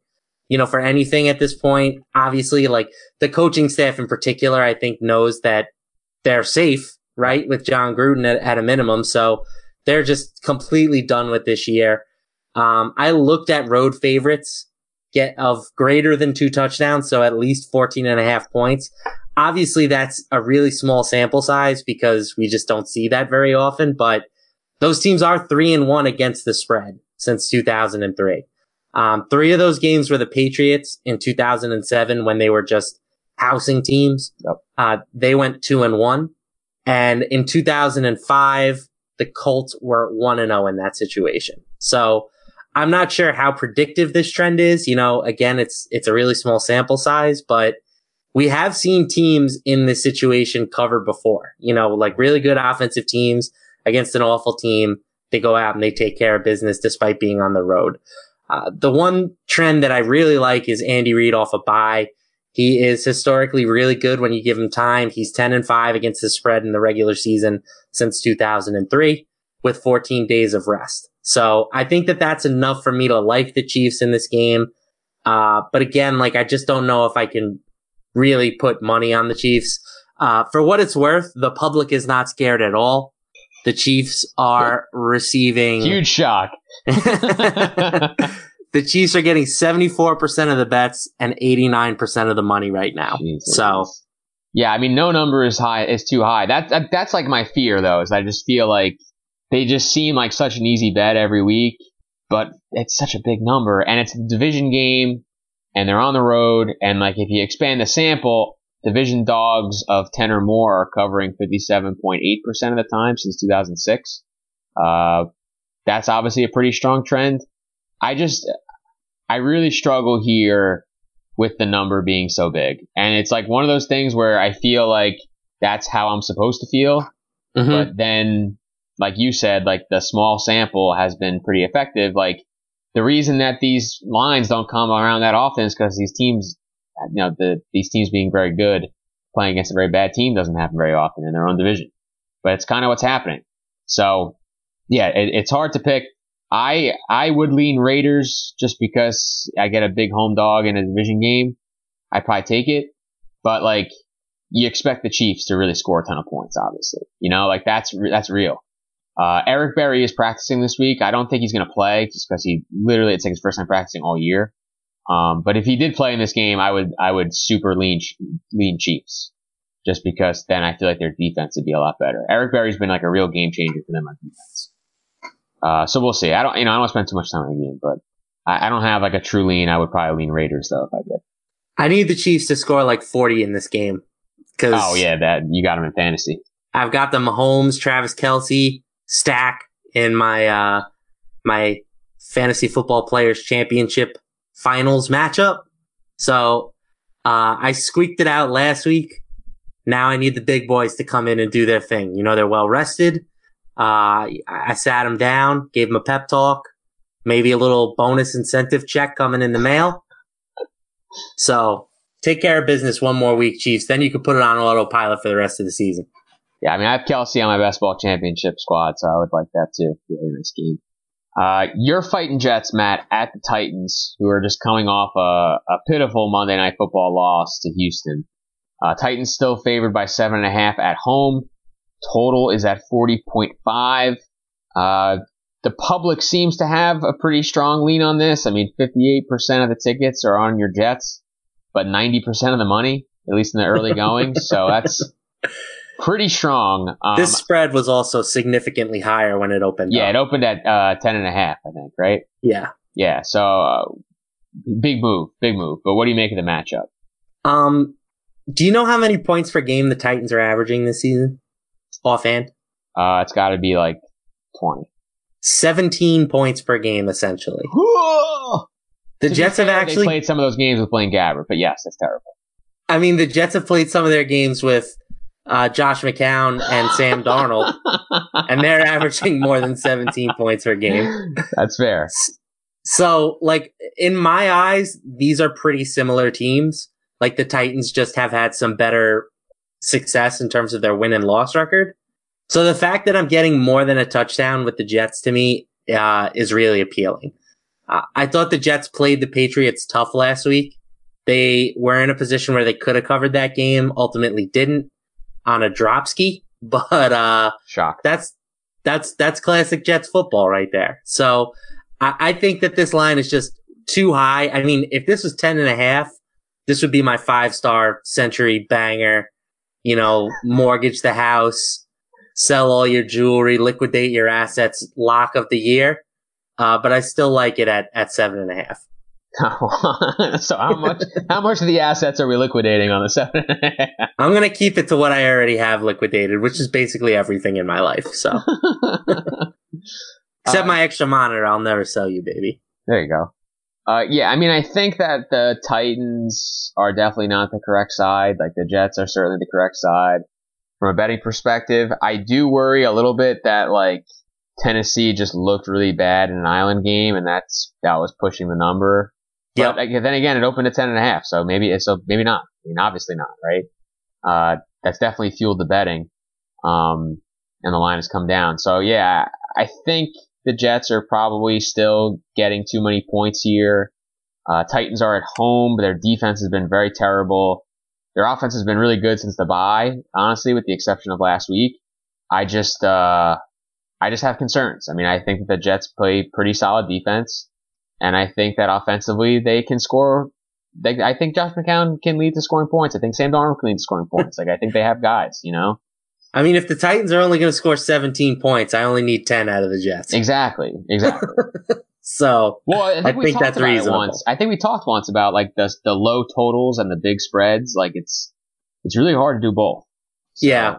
you know, for anything at this point. Obviously, like the coaching staff in particular, I think knows that they're safe, right? With Jon Gruden at, at a minimum. So they're just completely done with this year. Um, I looked at road favorites get of greater than two touchdowns. So at least 14 and a half points. Obviously that's a really small sample size because we just don't see that very often, but those teams are three and one against the spread since 2003. Um, three of those games were the Patriots in 2007 when they were just housing teams. Yep. Uh, they went two and one. And in 2005, the Colts were one and zero oh in that situation. So I'm not sure how predictive this trend is. You know, again, it's it's a really small sample size, but we have seen teams in this situation cover before. You know, like really good offensive teams against an awful team. They go out and they take care of business despite being on the road. Uh, the one trend that I really like is Andy Reid off a bye. He is historically really good when you give him time. He's 10 and 5 against the spread in the regular season since 2003 with 14 days of rest. So I think that that's enough for me to like the Chiefs in this game. Uh, but again, like I just don't know if I can really put money on the Chiefs. Uh, for what it's worth, the public is not scared at all. The Chiefs are receiving huge shock. the Chiefs are getting 74% of the bets and 89% of the money right now. Jesus. So, yeah, I mean, no number is high, is too high. That, that, that's like my fear though, is I just feel like they just seem like such an easy bet every week, but it's such a big number and it's a division game and they're on the road. And like, if you expand the sample, division dogs of 10 or more are covering 57.8% of the time since 2006. Uh, that's obviously a pretty strong trend. I just, I really struggle here with the number being so big. And it's like one of those things where I feel like that's how I'm supposed to feel. Mm-hmm. But then, like you said, like the small sample has been pretty effective. Like the reason that these lines don't come around that often is because these teams, you know, the, these teams being very good playing against a very bad team doesn't happen very often in their own division. But it's kind of what's happening. So yeah, it, it's hard to pick. I I would lean Raiders just because I get a big home dog in a division game. I probably take it, but like you expect the Chiefs to really score a ton of points, obviously. You know, like that's that's real. Uh, Eric Berry is practicing this week. I don't think he's going to play just because he literally it's like his first time practicing all year. Um, but if he did play in this game, I would I would super lean lean Chiefs just because then I feel like their defense would be a lot better. Eric Berry's been like a real game changer for them on defense. Uh, so we'll see. I don't, you know, I don't want to spend too much time on the game, but I, I, don't have like a true lean. I would probably lean Raiders though if I did. I need the Chiefs to score like 40 in this game. Cause oh yeah, that you got them in fantasy. I've got the Mahomes, Travis Kelce stack in my, uh, my fantasy football players championship finals matchup. So, uh, I squeaked it out last week. Now I need the big boys to come in and do their thing. You know, they're well rested. Uh, I sat him down, gave him a pep talk, maybe a little bonus incentive check coming in the mail. So take care of business one more week, Chiefs. Then you can put it on autopilot for the rest of the season. Yeah, I mean, I have Kelce on my basketball championship squad, so I would like that too. In this game, uh, you're fighting Jets, Matt, at the Titans, who are just coming off a, a pitiful Monday Night Football loss to Houston. Uh, Titans still favored by seven and a half at home. Total is at 40.5. Uh, the public seems to have a pretty strong lean on this. I mean, 58% of the tickets are on your Jets, but 90% of the money, at least in the early going. so that's pretty strong. Um, this spread was also significantly higher when it opened. Yeah, up. it opened at uh, 10 and a half, I think, right? Yeah. Yeah. So uh, big move, big move. But what do you make of the matchup? Um, do you know how many points per game the Titans are averaging this season? offhand? Uh, it's got to be like 20. 17 points per game, essentially. the Jets have actually played some of those games with Blaine Gabbert, but yes, that's terrible. I mean, the Jets have played some of their games with uh, Josh McCown and Sam Darnold, and they're averaging more than 17 points per game. That's fair. So, like, in my eyes, these are pretty similar teams. Like, the Titans just have had some better success in terms of their win and loss record. So the fact that I'm getting more than a touchdown with the Jets to me uh, is really appealing. Uh, I thought the Jets played the Patriots tough last week. They were in a position where they could have covered that game, ultimately didn't on a drop ski, but, uh, shock. That's, that's, that's classic Jets football right there. So I, I think that this line is just too high. I mean, if this was 10 and a half, this would be my five star century banger, you know, mortgage the house, sell all your jewelry, liquidate your assets lock of the year. Uh, but I still like it at, at seven and a half. so how much how much of the assets are we liquidating on the seven? I'm gonna keep it to what I already have liquidated, which is basically everything in my life. So except uh, my extra monitor, I'll never sell you, baby. There you go. Uh, yeah, I mean, I think that the Titans are definitely not the correct side. Like the Jets are certainly the correct side from a betting perspective. I do worry a little bit that like Tennessee just looked really bad in an island game, and that's that was pushing the number. Yeah. Then again, it opened at ten and a half, so maybe it's so maybe not. I mean, obviously not, right? Uh, that's definitely fueled the betting, um, and the line has come down. So yeah, I think the Jets are probably still getting too many points here. Uh, Titans are at home, but their defense has been very terrible. Their offense has been really good since the bye, honestly, with the exception of last week. I just, uh, I just have concerns. I mean, I think the Jets play pretty solid defense. And I think that offensively they can score. They, I think Josh McCown can lead to scoring points. I think Sam Darnold can lead to scoring points. like I think they have guys, you know. I mean, if the Titans are only going to score 17 points, I only need 10 out of the Jets. Exactly. Exactly. so, well, I think, I we think that's reasonable. Once. I think we talked once about like the the low totals and the big spreads. Like it's it's really hard to do both. So, yeah.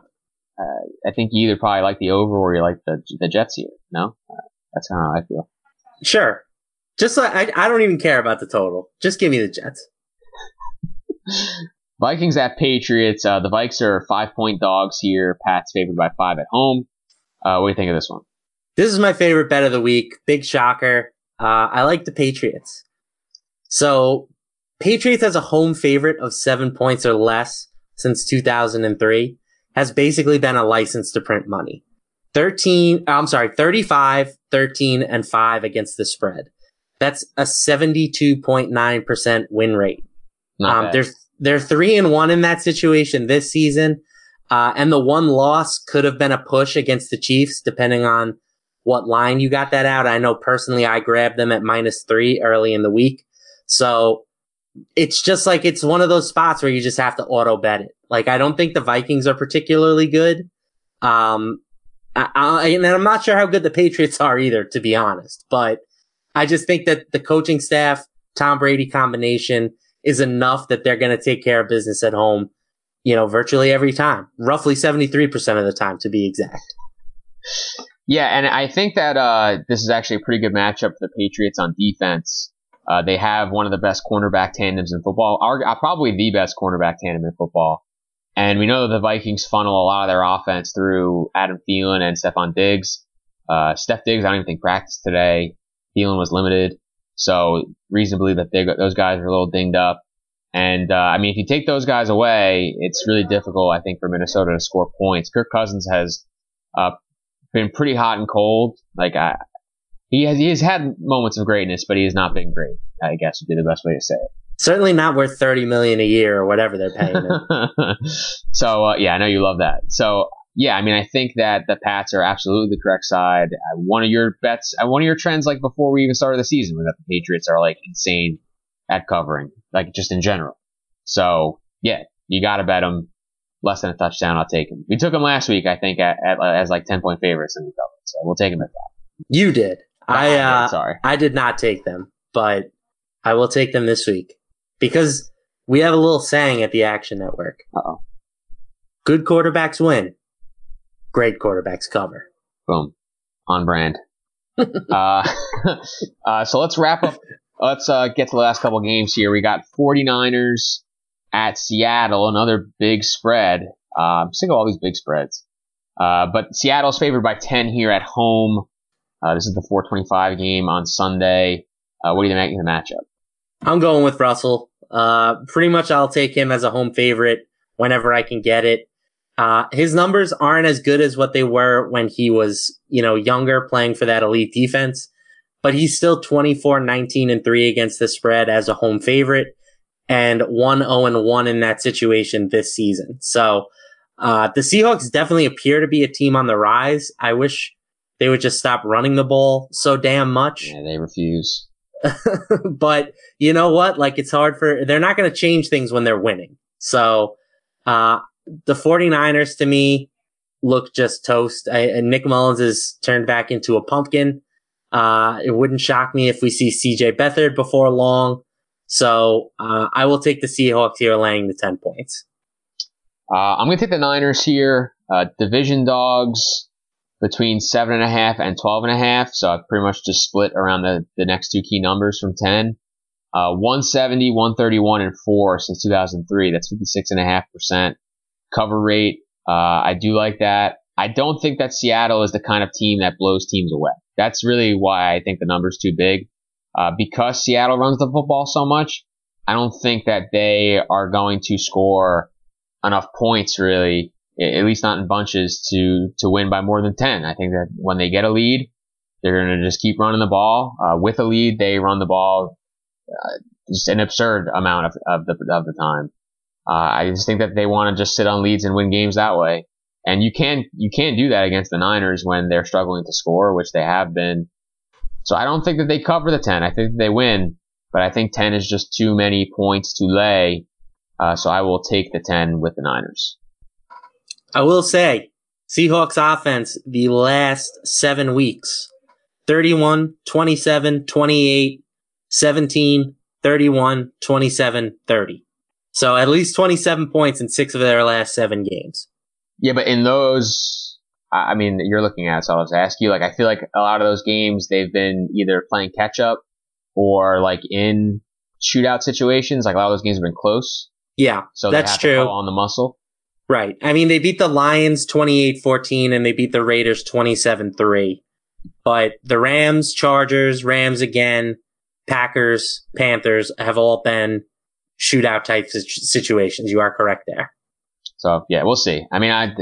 Uh, I think you either probably like the over or you like the the Jets here. No, uh, that's how I feel. Sure. Just like I, I don't even care about the total. Just give me the Jets. Vikings at Patriots. Uh, the Vikes are five point dogs here. Pats favored by five at home. Uh, what do you think of this one? This is my favorite bet of the week. Big shocker. Uh, I like the Patriots. So Patriots as a home favorite of seven points or less since 2003 has basically been a license to print money. 13, I'm sorry, 35, 13, and 5 against the spread. That's a 72.9% win rate. Um, they're, they're three and one in that situation this season. Uh, and the one loss could have been a push against the Chiefs, depending on what line you got that out. I know personally I grabbed them at minus three early in the week. So it's just like it's one of those spots where you just have to auto bet it. Like I don't think the Vikings are particularly good. Um, I, I, and I'm not sure how good the Patriots are either, to be honest. But I just think that the coaching staff, Tom Brady combination is enough that they're going to take care of business at home, you know, virtually every time, roughly 73% of the time to be exact. Yeah, and I think that uh, this is actually a pretty good matchup for the Patriots on defense. Uh, they have one of the best cornerback tandems in football, uh, probably the best cornerback tandem in football. And we know the Vikings funnel a lot of their offense through Adam Thielen and Stefon Diggs. Uh, Steph Diggs, I don't even think practiced today. Thielen was limited. So reason to believe that they, those guys are a little dinged up. And, uh, I mean, if you take those guys away, it's really difficult, I think, for Minnesota to score points. Kirk Cousins has, uh, been pretty hot and cold. Like, I, he has, he has had moments of greatness, but he has not been great, I guess would be the best way to say it. Certainly not worth 30 million a year or whatever they're paying him. so, uh, yeah, I know you love that. So, yeah, I mean, I think that the Pats are absolutely the correct side. Uh, one of your bets, uh, one of your trends, like before we even started the season, was that the Patriots are like insane at covering, like just in general. So, yeah, you got to bet them less than a touchdown. I'll take them. We took them last week, I think, at, at, as like 10 point favorites and we covered. So we'll take them at that. You did. I, uh, sorry. I did not take them, but I will take them this week because we have a little saying at the Action Network. oh. Good quarterbacks win. Great quarterbacks cover. Boom. On brand. uh, uh, so let's wrap up. Let's uh, get to the last couple games here. We got 49ers at Seattle, another big spread. Uh, I'm sick of all these big spreads. Uh, but Seattle's favored by 10 here at home. Uh, this is the 425 game on Sunday. what do you think of the matchup? I'm going with Russell. Uh, pretty much I'll take him as a home favorite whenever I can get it. Uh, his numbers aren't as good as what they were when he was, you know, younger playing for that elite defense. but he's still 24, 19, and 3 against the spread as a home favorite and 1 0 and 1 in that situation this season. So uh, the Seahawks definitely appear to be a team on the rise. I wish they would just stop running the ball so damn much. Yeah, they refuse. but you know what? Like it's hard for, they're not going to change things when they're winning. So, uh, the 49ers to me look just toast. I, Nick Mullens is turned back into a pumpkin. Uh, it wouldn't shock me if we see CJ Beathard before long. So, uh, I will take the Seahawks here laying the 10 points. Uh, I'm going to take the Niners here. Uh, division dogs between seven and a half and twelve and a half. So I pretty much just split around the, the next two key numbers from 10. Uh, 170, 131, and 4 since 2003. That's 56.5% cover rate. Uh, I do like that. I don't think that Seattle is the kind of team that blows teams away. That's really why I think the number's too big. Uh, because Seattle runs the football so much, I don't think that they are going to score enough points really, at least not in bunches to, to win by more than 10. I think that when they get a lead, they're going to just keep running the ball. Uh, with a lead, they run the ball uh, just an absurd amount of, of the, of the time. Uh, I just think that they want to just sit on leads and win games that way. And you can, you can't do that against the Niners when they're struggling to score, which they have been. So I don't think that they cover the 10. I think they win, but I think 10 is just too many points to lay uh, so I will take the 10 with the Niners. I will say, Seahawks offense the last seven weeks 31, 27, 28, 17, 31, 27, 30. So at least 27 points in six of their last seven games. Yeah, but in those, I mean, you're looking at, so I'll just ask you, like, I feel like a lot of those games, they've been either playing catch up or like in shootout situations. Like a lot of those games have been close. Yeah, so that's true. on the muscle. Right. I mean, they beat the Lions 28-14 and they beat the Raiders 27-3. But the Rams, Chargers, Rams again, Packers, Panthers have all been shootout type situations. You are correct there. So yeah, we'll see. I mean, I,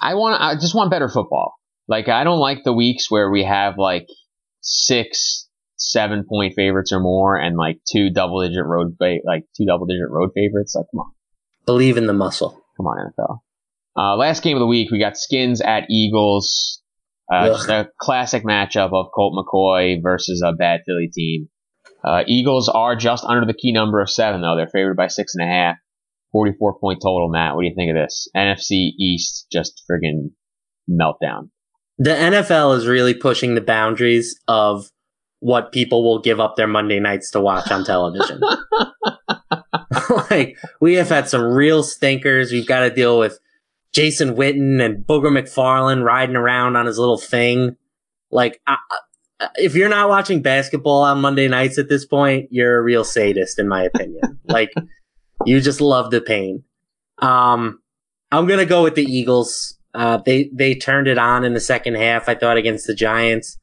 I want, I just want better football. Like, I don't like the weeks where we have like six seven point favorites or more and like two double digit road like two double digit road favorites. Like, come on. Believe in the muscle. Come on, NFL. Uh, last game of the week, we got Skins at Eagles. Uh, just a classic matchup of Colt McCoy versus a bad Philly team. Uh, Eagles are just under the key number of seven, though. They're favored by six and a half. 44 point total, Matt. What do you think of this? NFC East just friggin' meltdown. The NFL is really pushing the boundaries of what people will give up their Monday nights to watch on television. like we have had some real stinkers. We've got to deal with Jason Witten and Booger McFarland riding around on his little thing. Like, I, if you're not watching basketball on Monday nights at this point, you're a real sadist, in my opinion. like, you just love the pain. Um, I'm gonna go with the Eagles. Uh, they they turned it on in the second half. I thought against the Giants.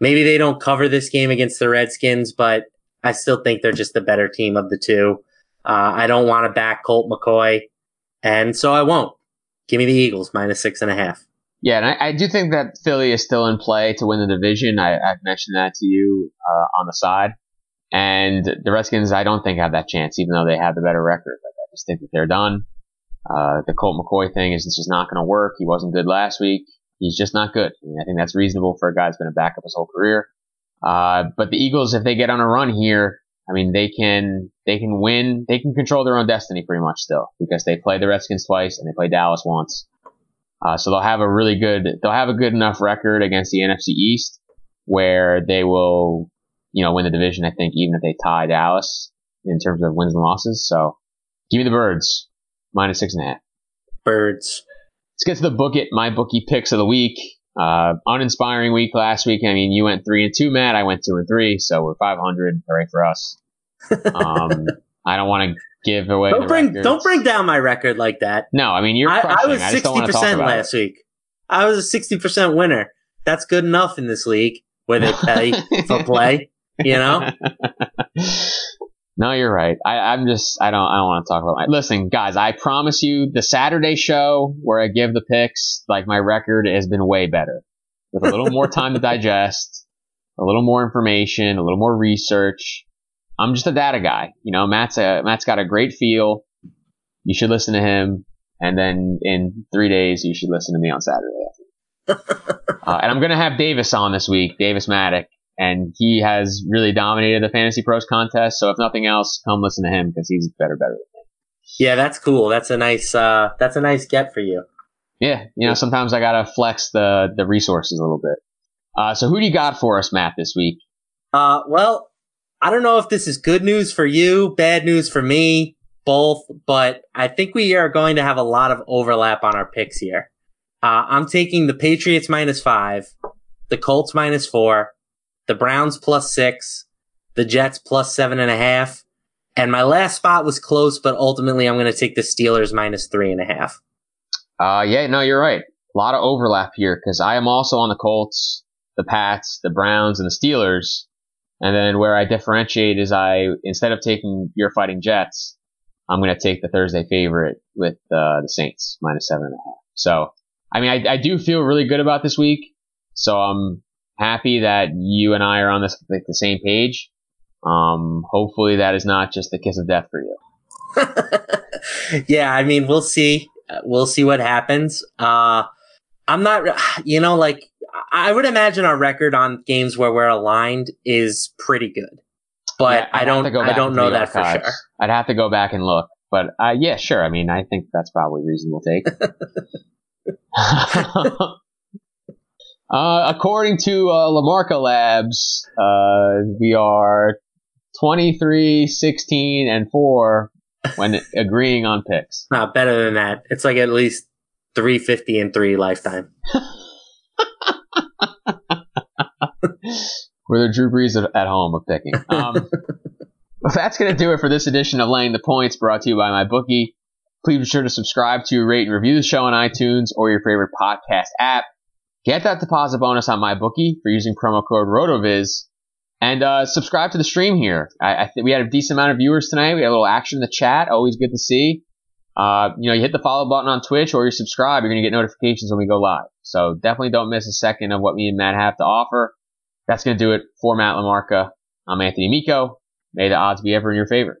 Maybe they don't cover this game against the Redskins, but I still think they're just the better team of the two. Uh, I don't want to back Colt McCoy, and so I won't. Give me the Eagles minus six and a half. Yeah, and I, I do think that Philly is still in play to win the division. I, have mentioned that to you uh, on the side. And the Redskins, I don't think have that chance, even though they have the better record. Like, I just think that they're done. Uh, the Colt McCoy thing is just not going to work. He wasn't good last week. He's just not good. I, mean, I think that's reasonable for a guy who's been a backup his whole career. Uh, but the Eagles, if they get on a run here, I mean, they can, they can win, they can control their own destiny pretty much still because they play the Redskins twice and they play Dallas once. Uh, so they'll have a really good, they'll have a good enough record against the NFC East where they will, you know, win the division. I think even if they tie Dallas in terms of wins and losses. So give me the birds minus six and a half. Birds. Let's get to the book it, MyBookie picks of the week. Uh, uninspiring week last week. I mean, you went three and two, Matt. I went two and three, so we're 500. Hooray for us. Um, I don't want to give away. Don't bring records. don't bring down my record like that. No, I mean you're. I, I was sixty percent last it. week. I was a sixty percent winner. That's good enough in this league where they pay for play. You know. No, you're right. I, am just I don't I don't want to talk about my listen, guys, I promise you the Saturday show where I give the picks, like my record has been way better. With a little more time to digest. a little more information, a little more research. I'm just a data guy. You know, Matt's a, Matt's got a great feel. You should listen to him. And then in three days, you should listen to me on Saturday. uh, and I'm going to have Davis on this week, Davis Mattek, and he has really dominated the Fantasy Pros contest. So if nothing else, come listen to him because he's better, better than me. Yeah, that's cool. That's a nice, uh, that's a nice get for you. Yeah, you know, sometimes I gotta flex the the resources a little bit. Uh, so who do you got for us, Matt, this week? Uh, well, I don't know if this is good news for you, bad news for me, both, but I think we are going to have a lot of overlap on our picks here. Uh, I'm taking the Patriots minus five, the Colts minus four, the Browns plus six, the Jets plus seven and a half, and my last spot was close, but ultimately I'm going to take the Steelers minus three and a half. Uh, yeah, no, you're right. A lot of overlap here because I am also on the Colts, the Pats, the Browns, and the Steelers. And then where I differentiate is I, instead of taking your fighting Jets, I'm going to take the Thursday favorite with uh, the Saints minus seven and a half. So, I mean, I, I do feel really good about this week. So I'm happy that you and I are on this like, the same page. Um, hopefully that is not just the kiss of death for you. yeah, I mean, we'll see. We'll see what happens. Uh, I'm not, you know, like I would imagine our record on games where we're aligned is pretty good, but yeah, I don't, I don't know that for sure. I'd have to go back and look, but uh, yeah, sure. I mean, I think that's probably reasonable take. uh, according to uh, LaMarca Labs, uh, we are 23, 16, and 4 when agreeing on picks. Not better than that. It's like at least 350 and 3 lifetime. We're the Drew Brees at home of picking. Um, that's going to do it for this edition of Laying the Points brought to you by MyBookie. Please be sure to subscribe to, rate, and review the show on iTunes or your favorite podcast app. Get that deposit bonus on MyBookie for using promo code RotoViz and uh, subscribe to the stream here. I, I think we had a decent amount of viewers tonight. We had a little action in the chat. Always good to see. Uh, you know, you hit the follow button on Twitch or you subscribe, you're going to get notifications when we go live. So definitely don't miss a second of what me and Matt have to offer. That's going to do it for Matt LaMarca. I'm Anthony Amico. May the odds be ever in your favor.